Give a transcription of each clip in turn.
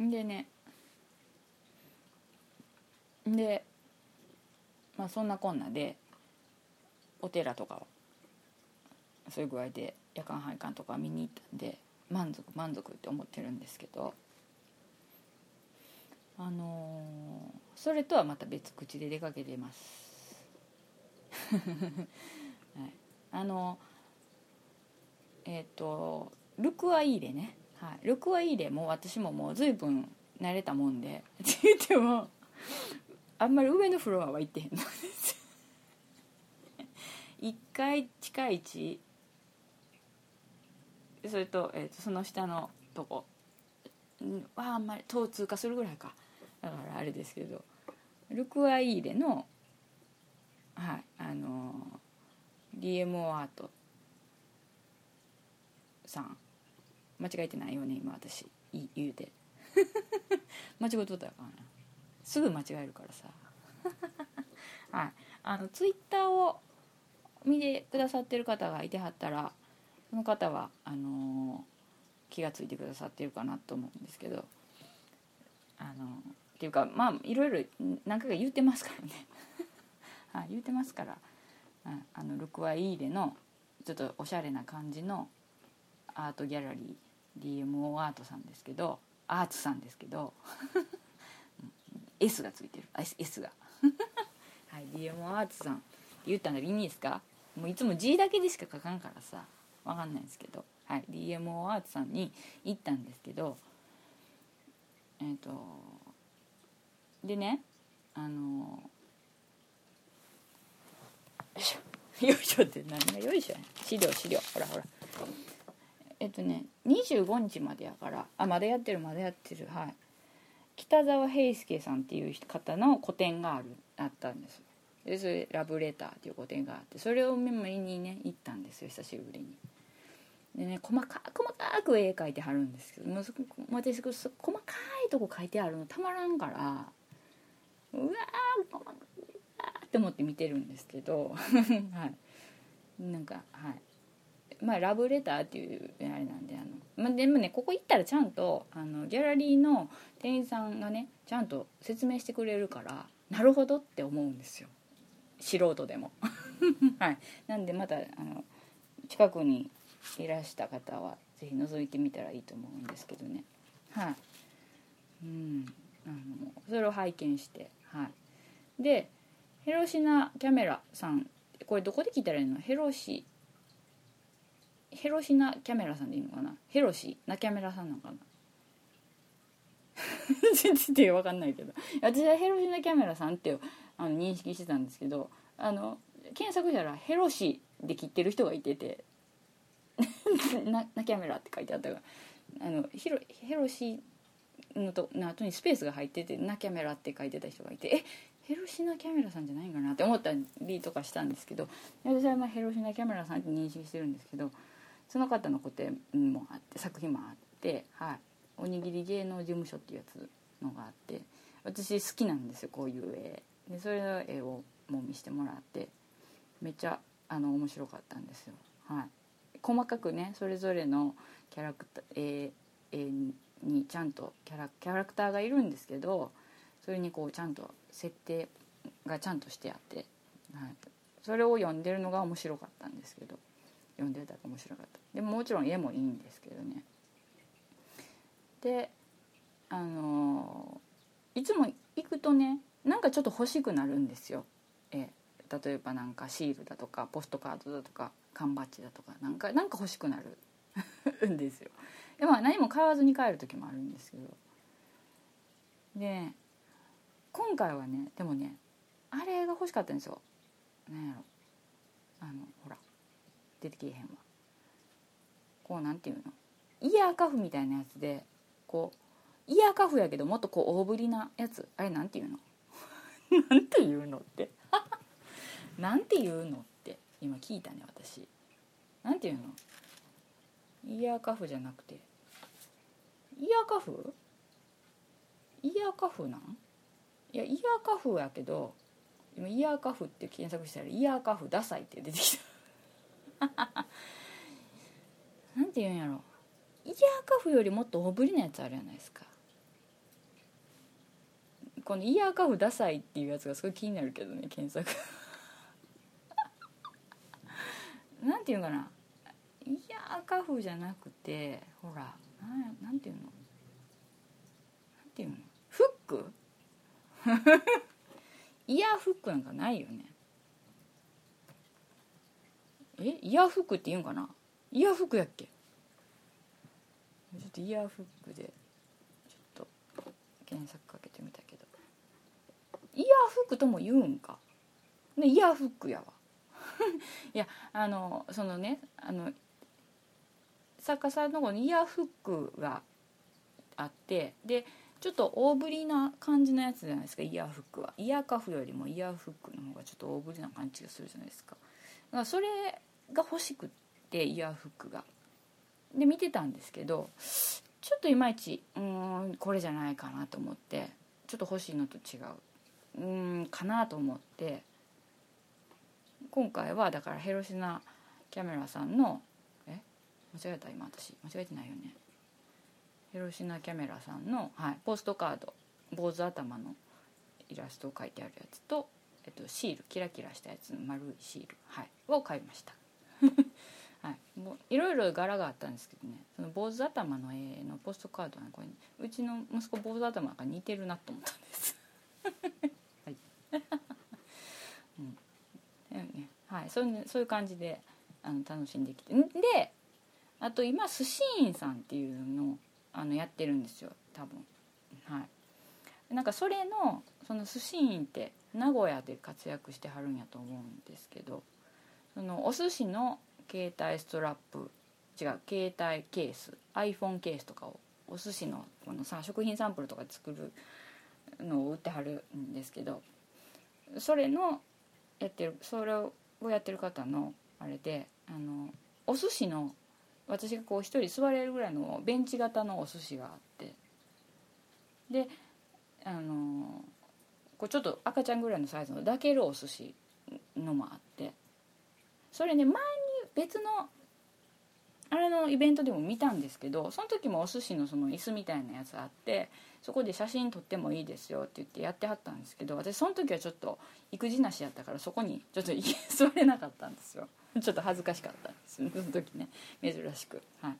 でね。でまあそんなこんなでお寺とかはそういう具合で夜間拝観とか見に行ったんで満足満足って思ってるんですけどあのーそれとはまた別口で出かけてます、はい、あのえっ、とルクアイーレね、はい、ルクアイーレも私ももう随分慣れたもんで。って言ってもあんまり上のフロアは行ってへんの。です1階地下1それと,、えー、とその下のとこ。はあんまり通通過するぐらいか。だからあれですけど。ルクアイーレのはい。あのー DMO アートさん。間違えてないよね今私。い言うて。間違えとったらかな。すぐ間違えるからさ。はい。あのツイッターを見てくださってる方がいてはったらその方はあのー気が付いてくださってるかなと思うんですけどあのっていうかまあいろいろ何回か言ってますからね。はい言ってますからああのルクワイーレのちょっとおしゃれな感じのアートギャラリー DMO アートさんですけどアーツさんですけど S がついてる。S, S が。はい DMO アーツさん。言ったらいいんですか？もういつも G だけでしか書かんからさわかんないんですけど、はい、DMO アーツさんに行ったんですけどえっ、とでねあのよいしょ。よいしょって何がよいしょや。資料資料。ほらほら。えっとね25日までやからあまだやってるまだやってるはい。北沢平介さんっていう方の個展があるあったんです。でそれラブレターっていう個展があってそれを見にね行ったんですよ久しぶりに。でね細か細かく絵描いてはるんですけどもうそ私そ細かいとこ描いてあるのたまらんからうわー細かって思って見てるんですけど はい。なんかはい。まあラブレターっていうあれなんであの、まあ、でもねここ行ったらちゃんとあのギャラリーの店員さんがねちゃんと説明してくれるからなるほどって思うんですよ。素人でも。はい。なんでまたあの近くにいらした方はぜひ覗いてみたらいいと思うんですけどね。はい。うん。あのそれを拝見してはい。でヘロシナキャメラさんこれどこで聞いたらいいの？ヘロシヘロシナキャメラさんでいいのかな？ヘロシナキャメラさんなのかな全然分かんないけど。私はヘロシナキャメラさんってあの認識してたんですけどあの検索したらヘロシで切ってる人がいてて。ななキャメラって書いてあったから。あのヘロヘロシのとの後にスペースが入ってて「なキャメラ」って書いてた人がいてえヘロシナキャメラさんじゃないかなって思ったりとかしたんですけど。私はまあヘロシナキャメラさんって認識してるんですけどその方の個展もあって作品もあって、はい、おにぎり芸能事務所っていうやつのがあって私好きなんですよこういう絵。でそれの絵をもう見せてもらってめっちゃあの面白かったんですよ。はい。細かくねそれぞれのキャラクター、えーえーにちゃんとキャラキャラクターがいるんですけどそれにこうちゃんと設定がちゃんとしてあって、はい、それを読んでるのが面白かったんですけど。読んでたら面白かった。でももちろん絵もいいんですけどね。であのいつも行くとねなんかちょっと欲しくなるんですよ。絵。例えばなんかシールだとかポストカードだとか缶バッジだとかなんかなんか欲しくなる。んですよ。でも何も買わずに帰る時もあるんですけど。で今回はねでもねあれが欲しかったんですよ。何やろ。あのほら。出てけえへんわ。こうなんていうの？イヤーカフみたいなやつでこうイヤーカフやけどもっとこう大ぶりなやつ。あれなんていうの？なんていうのって。なんていうのって今聞いたね私。なんていうの？イヤーカフじゃなくて。イヤーカフ？イヤーカフなん？いやイヤーカフやけど今イヤーカフって検索したらイヤーカフダサいって出てきた。なんて言うんやろ。イヤーカフよりもっと大ぶりなやつあるじゃないですか。このイヤーカフダサいっていうやつがすごい気になるけどね検索。なんていうのかな。イヤーカフじゃなくてほらなんなんていうの。なんていうの。フック？イヤーフックなんかないよね。えイヤーフックって言うんかな？イヤーフックやっけ？ちょっとイヤーフックでちょっと検索かけてみたけど。イヤーフックとも言うんか？でイヤーフックやわ。いやあのそのねあの作家さんのこのイヤーフックがあってでちょっと大ぶりな感じのやつじゃないですかイヤーフックは。イヤーカフよりもイヤーフックの方がちょっと大ぶりな感じがするじゃないですか。だからそれが欲しくってイヤーフックが。で見てたんですけどちょっといまいちうんこれじゃないかなと思ってちょっと欲しいのと違う。うんかなと思って今回はだからヘロシナキャメラさんのえ？間違えた今私。間違えてないよね。ヘロシナキャメラさんの、はい、ポストカード。坊主頭のイラストを描いてあるやつと、えっと、シールキラキラしたやつの丸いシール、はい、を買いました。はい、もういろいろ柄があったんですけどね。その坊主頭の絵のポストカードはこれうちの息子坊主頭が似てるなと思ったんです。はい、うん。ね。はい、そういうそういう感じであの楽しんできて。であと今寿司院さんっていうのをあのやってるんですよ。多分。はい。なんかそれのその寿司院って名古屋で活躍してはるんやと思うんですけどそのお寿司の携帯ストラップ違う携帯ケース iPhone ケースとかをお寿司のこのさ食品サンプルとか作るのを売ってはるんですけどそれのやってるそれをやってる方のあれであのお寿司の私がこう一人座れるぐらいのベンチ型のお寿司があってであのこうちょっと赤ちゃんぐらいのサイズの抱けるお寿司のもあってそれね前別のあれのイベントでも見たんですけどその時もお寿司のその椅子みたいなやつあってそこで写真撮ってもいいですよって言ってやってはったんですけど私その時はちょっと育児なしやったからそこにちょっと 座れなかったんですよ。ちょっと恥ずかしかったんですその時ね。珍しく。はい。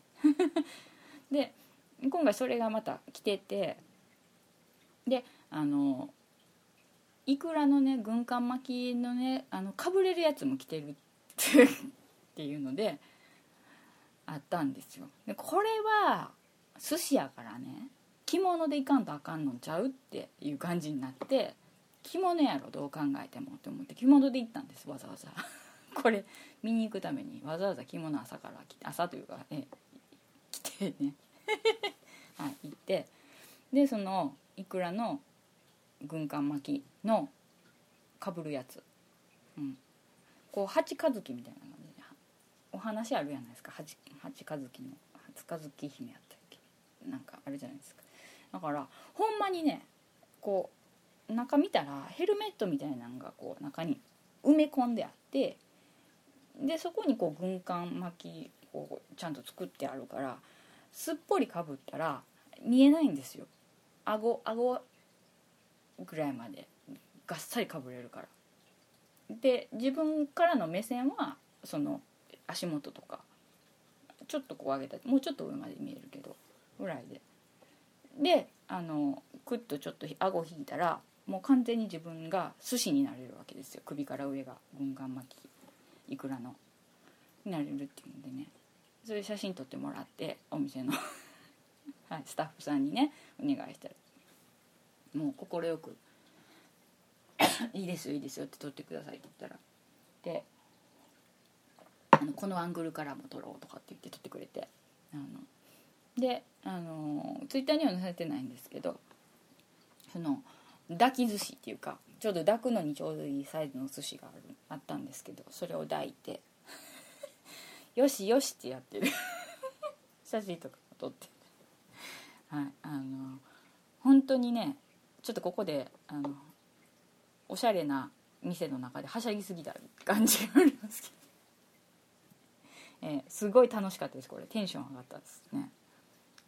で今回それがまた来ててであのいくらのね軍艦巻きのねあのかぶれるやつも着てるってていうのであったんですよ。でこれは寿司やからね着物でいかんとあかんのちゃうっていう感じになって着物やろどう考えてもって思って着物で行ったんですわざわざ。これ見に行くためにわざわざ着物朝から着て朝というかえ着てね。はい行って。でそのいくらの軍艦巻きのかぶるやつ、うん、こう八日月みたいな感じ。お話あるじゃないですか。八八日月の初日月姫やったっけ。なんかあるじゃないですか。だからほんまにねこう中見たらヘルメットみたいなのがこう中に埋め込んであってでそこにこう軍艦巻きをちゃんと作ってあるからすっぽりかぶったら見えないんですよ。顎顎ぐらいまでがっさりかぶれるから。で自分からの目線はその足元とかちょっとこう上げたもうちょっと上まで見えるけどぐらいで。であのクッとちょっと顎引いたらもう完全に自分が寿司になれるわけですよ。首から上が軍艦巻きいくらの。になれるっていうんでね。それ写真撮ってもらってお店の。はい、スタッフさんにねお願いしたらもう快く 「いいですよいいですよ」って撮ってくださいって言ったら。であ のこのアングルからも撮ろうとかって言って撮ってくれて。あの。であのツイッターには載せてないんですけどその抱き寿司っていうかちょうど抱くのにちょうどいいサイズの寿司があるあったんですけどそれを抱いて よしよしってやってる。写真とか撮って。はいあの本当にねちょっとここであのおしゃれな店の中ではしゃぎすぎた感じがありますけど、えー、すごい楽しかったですこれ。テンション上がったですね。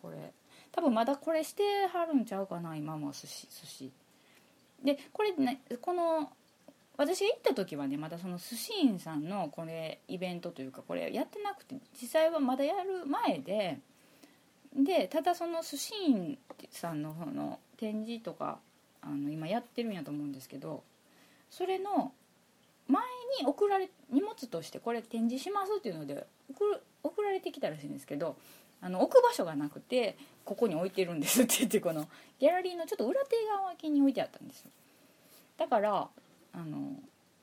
これ。多分まだこれしてはるんちゃうかな今も寿司寿司。でこれねこの私が行った時はねまだその寿司院さんのこれイベントというかこれやってなくて実際はまだやる前ででただその寿司院さんの方の展示とかあの今やってるんやと思うんですけどそれの前に送られ荷物としてこれ展示しますっていうので送られてきたらしいんですけどあの置く場所がなくてここに置いてるんですって 言ってこのギャラリーのちょっと裏手側脇に置いてあったんですよ。だからあの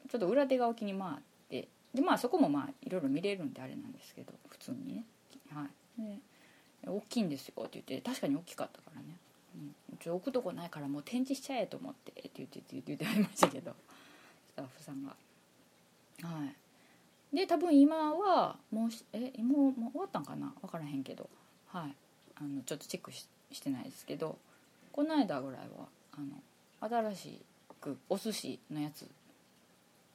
ちょっと裏手側脇に回ってでまあそこもまあいろいろ見れるんであれなんですけど普通にね。はい。大きいんですよって言って確かに大きかったからね、うん、ちょ置くとこないからもう展示しちゃえと思ってって言って言って言ってありましたけどスタッフさんが。はい。で多分今はもうえもうもう終わったんかな？分からへんけど。はい。あのちょっとチェックししてないですけど。この間ぐらいはあの新しくお寿司のやつ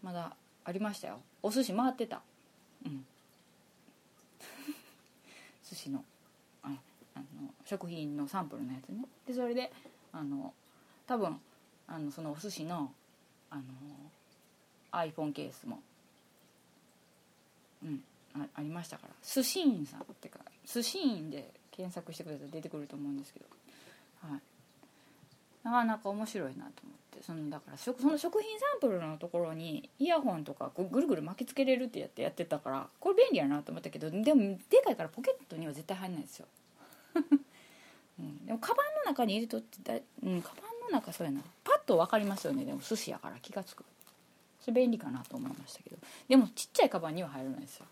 まだありましたよ。お寿司回ってた。うん。寿司のああの食品のサンプルのやつね。でそれであの多分あのそのお寿司のあの iPhone ケースもうんあありましたから。寿司院さんってか寿司院で検索してくれたら出てくると思うんですけど。はい。なかなか面白いなと思って。そのだからその食品サンプルのところにイヤホンとかぐるぐる巻きつけれるってやってやってたからこれ便利やなと思ったけどでもでかいからポケットには絶対入んないですよ、うん、でもカバンの中に入れとってだ、うん、カバンの中そうやな。パッと分かりますよね。でも寿司やから気が付く。それ便利かなと思いましたけど。でもちっちゃいカバンには入らないですよ。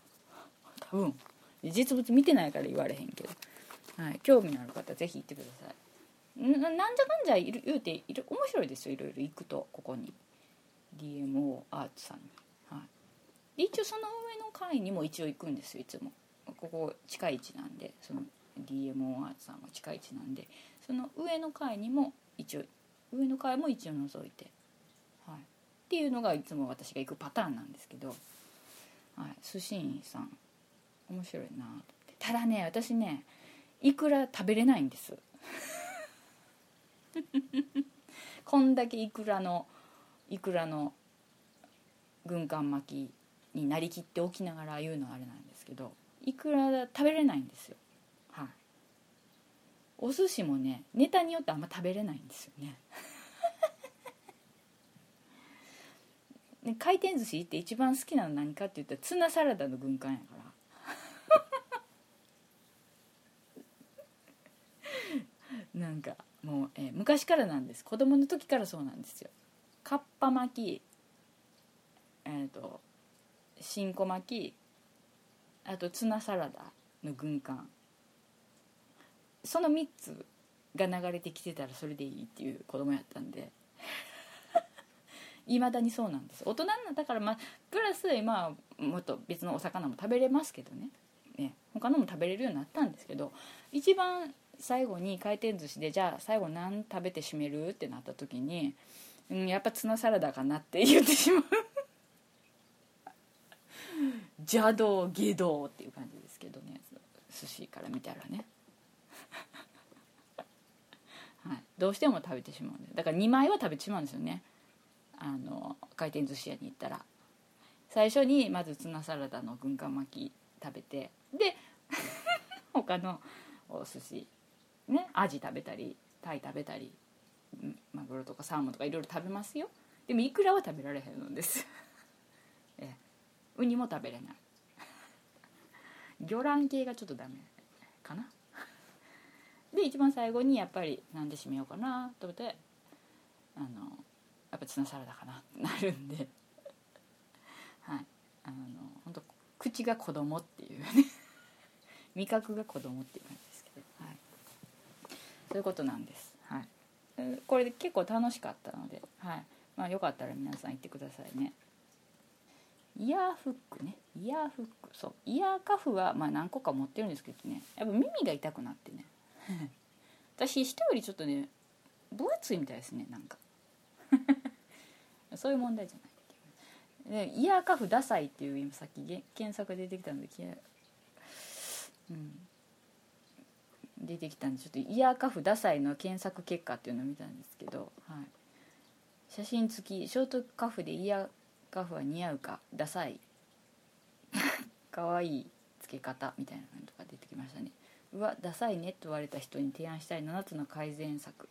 多分。実物見てないから言われへんけど、はい、興味のある方是非行ってください。なんじゃかんじゃ言うている。面白いですよ。いろいろ行くと。ここに。DMO アーツさんに、はい、一応その上の階にも一応行くんですよ。いつも。ここ近い位置なんで。その DMO アーツさんが近い位置なんで。その上の階にも一応上の階も一応覗いて、っていうのがいつも私が行くパターンなんですけど、はい、寿司員さん。面白いなと思って。ただね私ねいくら食べれないんです。こんだけいくらのいくらの軍艦巻きになりきっておきながら言うのはあれなんですけどいくら食べれないんですよ。はい。お寿司もねネタによってあんま食べれないんですよね。ね回転寿司って一番好きなの何かって言ったらツナサラダの軍艦やから。なんかもう、えー、昔からなんです。子供の時からそうなんですよ。かっぱ巻きえっ、ー、と新子巻きあとツナサラダの軍艦。その3つが流れてきてたらそれでいいっていう子供やったんで。いまだにそうなんです。大人になったからまあプラス今もっと別のお魚も食べれますけどね。ね他のも食べれるようになったんですけど一番最後に回転寿司でじゃあ最後何食べて締める？ってなった時に、うん、やっぱツナサラダかなって言ってしまう。邪道下道っていう感じですけどね。寿司から見たらね。はい、どうしても食べてしまうんで。だから2枚は食べてしまうんですよね。あの回転寿司屋に行ったら。最初にまずツナサラダの軍艦巻き食べてで 他のお寿司ねアジ食べたりタイ食べたりマグロとかサーモンとかいろいろ食べますよ。でもイクラは食べられへんのです。えウニも食べれない。魚卵系がちょっとダメかな。で一番最後にやっぱり何で締めようかなと思ってあのやっぱツナサラダかなってなるんで。はい。あの本当口が子供っていうね。味覚が子供っていう感じですけど、はい。そういうことなんです、はい、これで結構楽しかったので、はい。まあ、よかったら皆さん行ってくださいね。イヤーフックね。イヤーフック。そう。イヤーカフはまあ何個か持ってるんですけどね。やっぱ耳が痛くなってね。私人よりちょっとね分厚いみたいですねなんか。そういう問題じゃないでイヤーカフダサいっていう今さっき検索出てきたのでうん出てきたんでちょっとイヤーカフダサいの検索結果っていうのを見たんですけど、はい、写真付きショートカフでイヤーカフは似合うかダサい。かわいい付け方みたいなのとか出てきましたね。うわダサいねと言われた人に提案したい7つの改善策。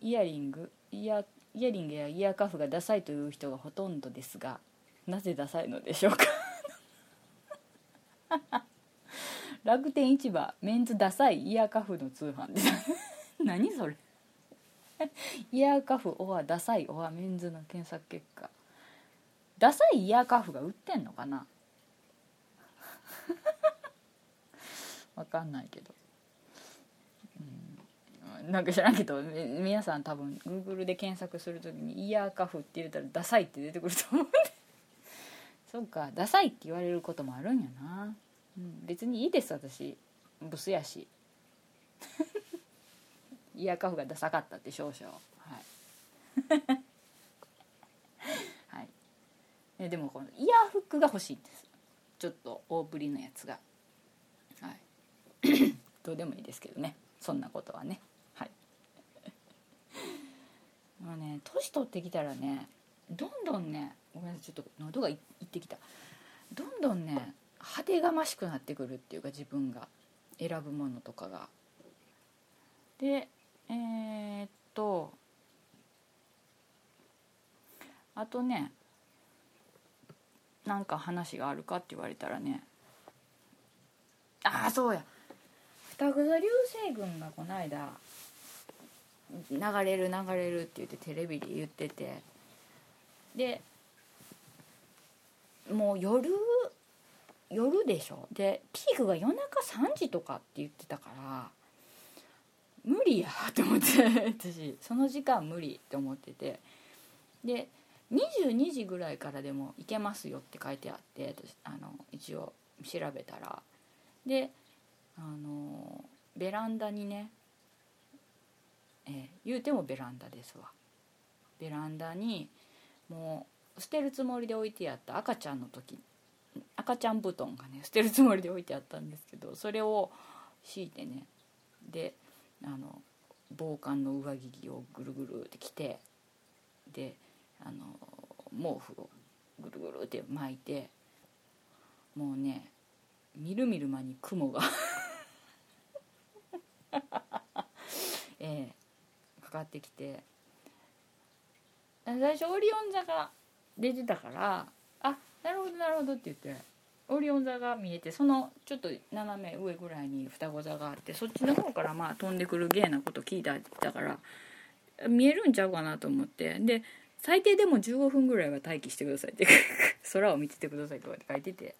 イヤリングイヤイヤリングやイヤーカフがダサいという人がほとんどですがなぜダサいのでしょうか？楽天市場メンズダサいイヤーカフの通販です。何それ？イヤーカフオアダサいオアメンズの検索結果。ダサいイヤーカフが売ってんのかな？わかんないけど、なんか知らんけど皆さん多分 Google で検索する時にイヤーカフって入れたらダサいって出てくると思うんで。そうかダサいって言われることもあるんやな、うん、別にいいです私。ブスやし。イヤーカフがダサかったって少々。はい。はい。えでもこのイヤーフックが欲しいんです。ちょっと大ぶりのやつが。はい。どうでもいいですけどね。そんなことはね。もうね年取ってきたらねどんどんねごめんなさいちょっと喉がいってきた。どんどんね派手がましくなってくるっていうか自分が。選ぶものとかが。でえー、っとあとねなんか話があるかって言われたらね。ああそうや。双子座流星群がこの間流れる流れるって言ってテレビで言ってて。でもう夜夜でしょ？でピークが夜中3時とかって言ってたから無理やと思って 私その時間無理って思ってて。で22時ぐらいからでも行けますよって書いてあってあの一応調べたら。であのベランダにね、えー、言うてもベランダですわ。ベランダにもう捨てるつもりで置いてあった赤ちゃんの時赤ちゃん布団がね捨てるつもりで置いてあったんですけどそれを敷いてねであの防寒の上着をぐるぐるって着てであの毛布をぐるぐるって巻いてもうねみるみる間に雲が えー、かかってきて。最初オリオン座が出てたからあなるほどなるほどって言って。オリオン座が見えてそのちょっと斜め上ぐらいに双子座があってそっちの方からまあ飛んでくる芸なこと聞いただから見えるんちゃうかなと思って。で最低でも15分ぐらいは待機してくださいって 空を見ててくださいとかって書いてて。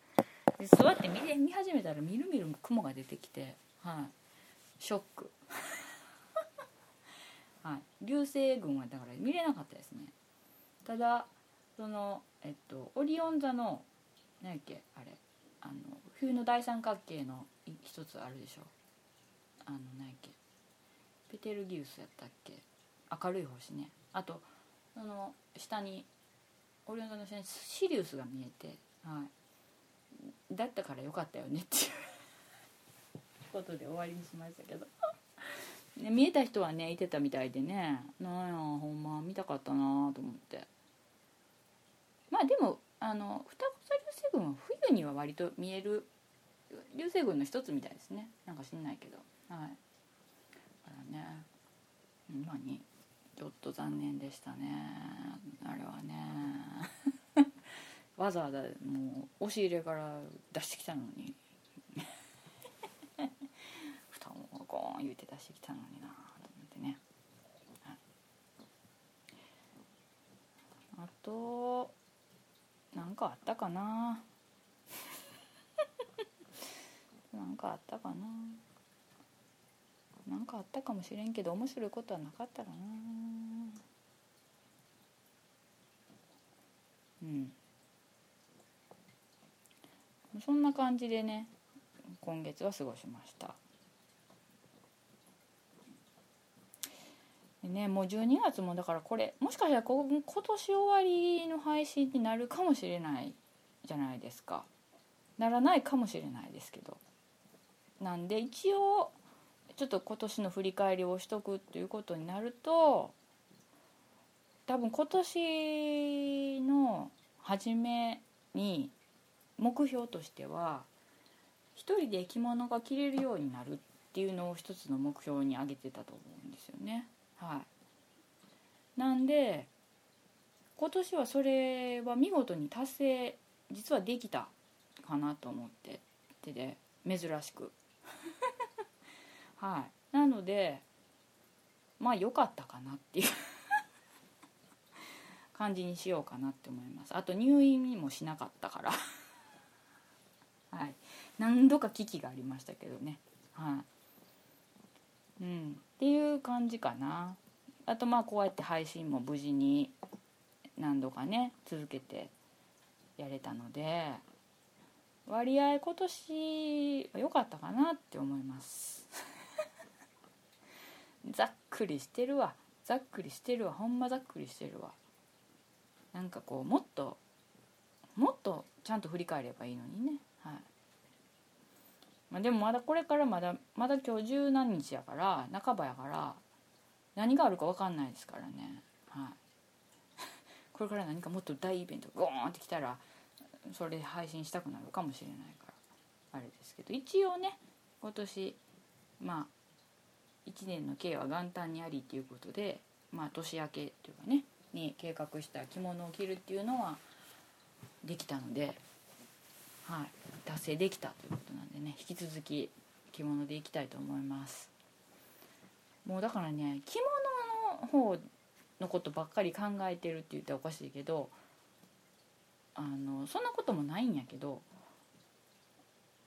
で座って見見始めたらみるみる雲が出てきてはい。ショック。はい。流星群はだから見れなかったですね。ただそのえっとオリオン座の何やっけあれ。あの冬の大三角形の一つあるでしょ。あの何やっけ。ペテルギウスやったっけ。明るい星ね。あとその下にオリオン座の下にシリウスが見えて、はい、だったからよかったよねっていう。ことで終わりにしましたけど。ね、見えた人はねいてたみたいでね。なんやほんま見たかったなと思って。まあでもあの双子座流星群は冬には割と見える流星群の一つみたいですね。なんか知んないけど。はい。だからね今にちょっと残念でしたね。あれはね。わざわざもう押し入れから出してきたのに蓋をゴーン言うて出してきたのになと思ってね、はい、あとなんかあったかな？なんかあったかな？なんかあったかもしれんけど面白いことはなかったらな？うん。そんな感じでね今月は過ごしました。ねもう12月もだからこれもしかしたら今年終わりの配信になるかもしれないじゃないですかならないかもしれないですけどなんで一応ちょっと今年の振り返りをしとくっていうことになると多分今年の初めに目標としては一人で着物が着れるようになるっていうのを一つの目標に挙げてたと思うんですよね。はい、なんで今年はそれは見事に達成実はできたかなと思っててで珍しく。はい。なのでまあ良かったかなっていう。感じにしようかなって思います。あと入院にもしなかったから。はい。何度か危機がありましたけどね。はい。うん。っていう感じかな。あとまあこうやって配信も無事に何度かね続けてやれたので割合今年良かったかなって思います。ざっくりしてるわ。ざっくりしてるわ。ほんまざっくりしてるわ。なんかこうもっともっとちゃんと振り返ればいいのにね。まあ、でもまだこれからまだまだ今日十何日やから半ばやから何があるか分かんないですからね。はい。これから何かもっと大イベントゴーンってきたらそれで配信したくなるかもしれないからあれですけど。一応ね今年まあ1年の計は元旦にありっていうことでまあ年明けっていうかねに計画した着物を着るっていうのはできたので、はい、達成できたということなんでね引き続き着物でいきたいと思います。もうだからね着物の方のことばっかり考えてるって言ったらおかしいけどあのそんなこともないんやけど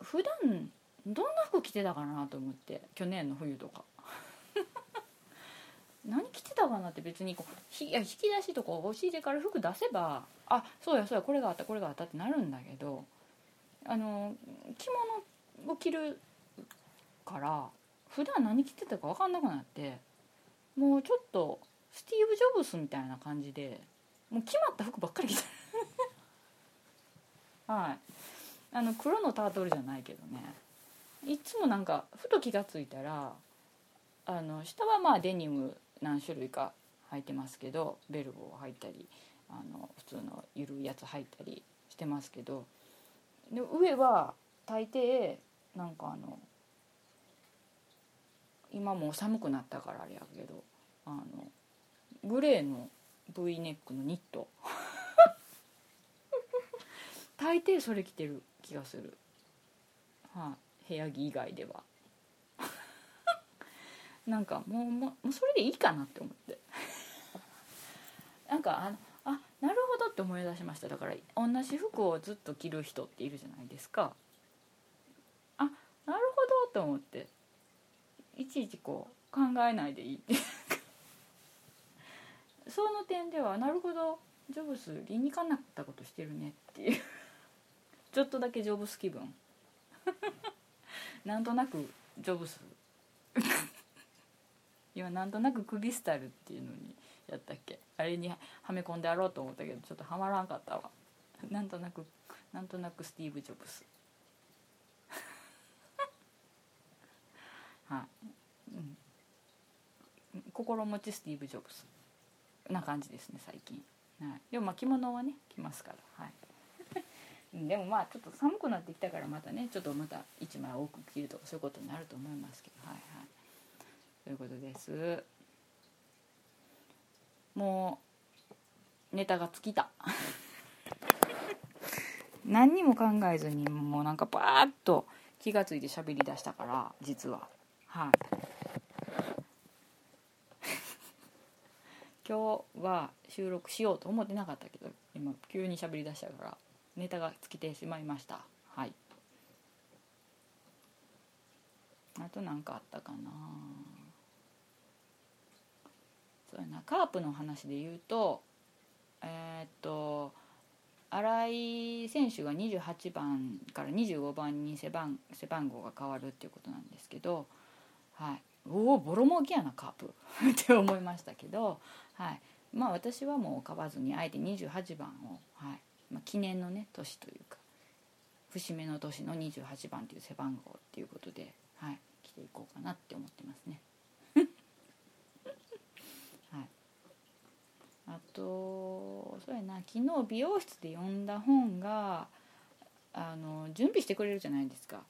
普段どんな服着てたかなと思って去年の冬とか。何着てたかなって別にこう引き出しとか教えてから服出せばあそうやそうやこれがあったこれがあったってなるんだけどあの着物を着るから普段何着てたか分かんなくなってもうちょっとスティーブ・ジョブスみたいな感じでもう決まった服ばっかり着て はい。あの黒のタートルじゃないけどね。いつもなんかふと気が付いたらあの下はまあデニム何種類か履いてますけどベルボを履いたりあの普通の緩いやつ履いたりしてますけどで上は大抵なんかあの今もう寒くなったからあれやけどあのグレーの V ネックのニット。大抵それ着てる気がする、はあ、部屋着以外では。なんかもうもうそれでいいかなって思って。なんかああなるほどって思い出しました。だから同じ服をずっと着る人っているじゃないですか。あなるほどと思って。いちいちこう考えないでいいっていう。かその点ではなるほどジョブス理にかなったことしてるねっていう。ちょっとだけジョブス気分。なんとなくジョブス。今なんとなくクリスタルっていうのにやったっけ？あれにはめ込んでやろうと思ったけどちょっとはまらんかったわ。なんとなくなんとなくスティーブ・ジョブス。はい、うん、心持ちスティーブ・ジョブス。な感じですね最近、はい、でもまあ着物はね着ますから。はい。でもまあちょっと寒くなってきたからまたねちょっとまた1枚多く着るとかそういうことになると思いますけど。はいはい。ということです。もうネタが尽きた。何にも考えずにもうなんかバーッと気が付いて喋りだしたから実は。はい。今日は収録しようと思ってなかったけど今急に喋りだしたからネタが尽きてしまいました。はい。あと何かあったかな。そうやなカープの話で言うとえー、っと新井選手が28番から25番に背番背番号が変わるっていうことなんですけど、はい、おおボロ儲けやなカープ。って思いましたけど、はい、まあ私はもう買わずにあえて28番を、はい。まあ、記念のね年というか節目の年の28番という背番号っていうことで、はい、着ていこうかなって思ってますね。あとそうやな昨日美容室で読んだ本があの準備してくれるじゃないですか、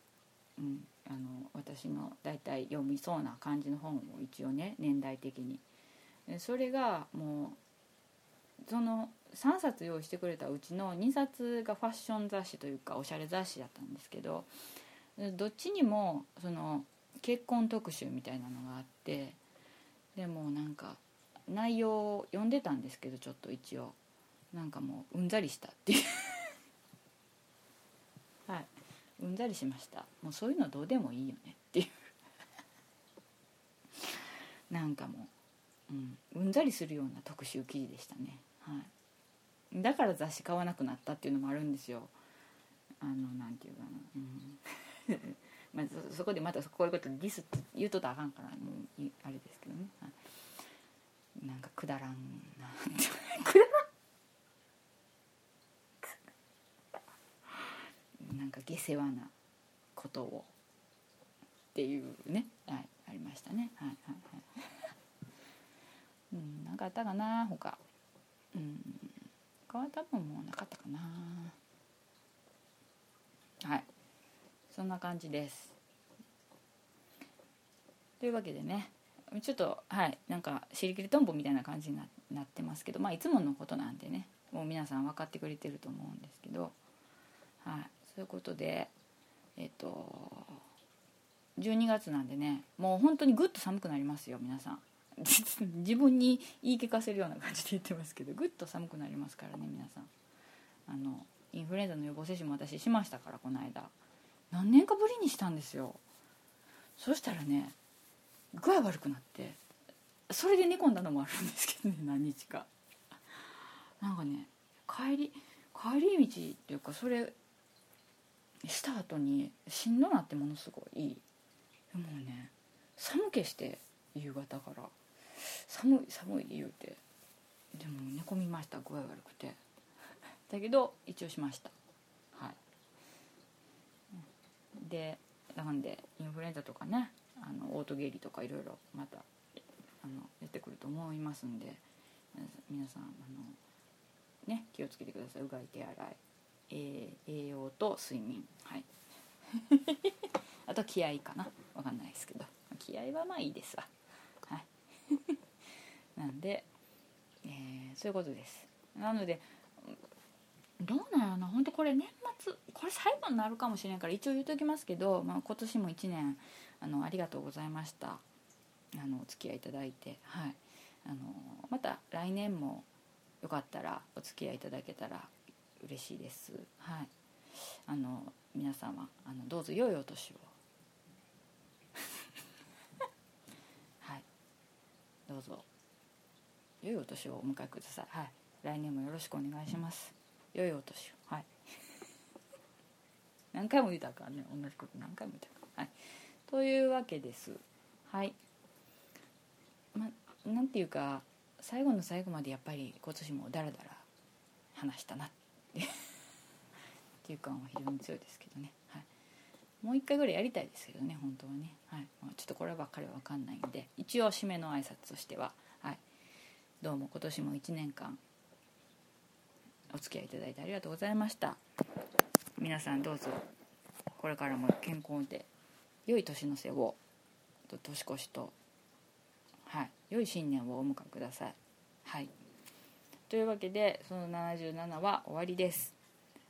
うん、あの私の大体読みそうな感じの本を一応ね年代的に。それがもうその3冊用意してくれたうちの2冊がファッション雑誌というかおしゃれ雑誌だったんですけどどっちにもその結婚特集みたいなのがあってでもなんか内容を読んでたんですけどちょっと一応。なんかもううんざりしたっていう。はい。うんざりしました。もうそういうのどうでもいいよねっていう。なんかもう、うん、うんざりするような特集記事でしたね。はい。だから雑誌買わなくなったっていうのもあるんですよ。あのなんていうかな、うん。まあ、そそこでまたこういうことディスって言うとったらあかんからもうあれですけどね、はい、なんかくだらんな。くだらん。なんか下世話なことをっていうね、はい、ありましたね。はいはいはい。うん何かあったかな他。うん。他は多分もうなかったかな。はい。そんな感じです。というわけでねちょっとはいなんか尻切りとんぼみたいな感じになってますけどまあいつものことなんでねもう皆さん分かってくれてると思うんですけどはいそういうことでえっと12月なんでねもう本当にぐっと寒くなりますよ皆さん。自分に言い聞かせるような感じで言ってますけどぐっと寒くなりますからね皆さん。あのインフルエンザの予防接種も私しましたからこの間。何年かぶりにしたんですよ。そしたらね具合悪くなってそれで寝込んだのもあるんですけどね 何日か。なんかね帰り帰り道っていうかそれした後にしんどなってものすごいでもね寒気して夕方から。寒い寒い言うて。でも寝込みました具合悪くて。だけど一応しました。はい。でなんでインフルエンザとかね。あのオートゲリとかいろいろまたあの出てくると思いますんで皆さんあのね気をつけてください。うがい手洗い、えー、栄養と睡眠。はい。あと気合かな。分かんないですけど。気合はまあいいですわ。はい。なんで、えー、そういうことです。なのでどうなんやろな。本当これ年末これ最後になるかもしれんから一応言うときますけど、まあ、今年も1年あのありがとうございました。あのお付き合いいただいて、はい、あのまた来年もよかったらお付き合いいただけたら嬉しいです、はい、あの皆様あのどうぞ良いお年を。はい。どうぞ。良いお年をお迎えください、はい、来年もよろしくお願いします。良いお年を。はい。何回も言うたからね同じこと何回も言うたからはい。というわけです。はい。まなんていうか最後の最後までやっぱり今年もダラダラ話したなって。っていう感は非常に強いですけどね、はい、もう一回ぐらいやりたいですけどね本当はね、はい。まあ、ちょっとこればっかりは分かんないんで一応締めの挨拶としては、はい、どうも今年も1年間お付き合いいただいてありがとうございました。皆さんどうぞこれからも健康で良い年の瀬を年越しとはい良い新年をお迎えください。はい。というわけでその77は終わりです。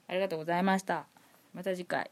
ありがとうございました。また次回。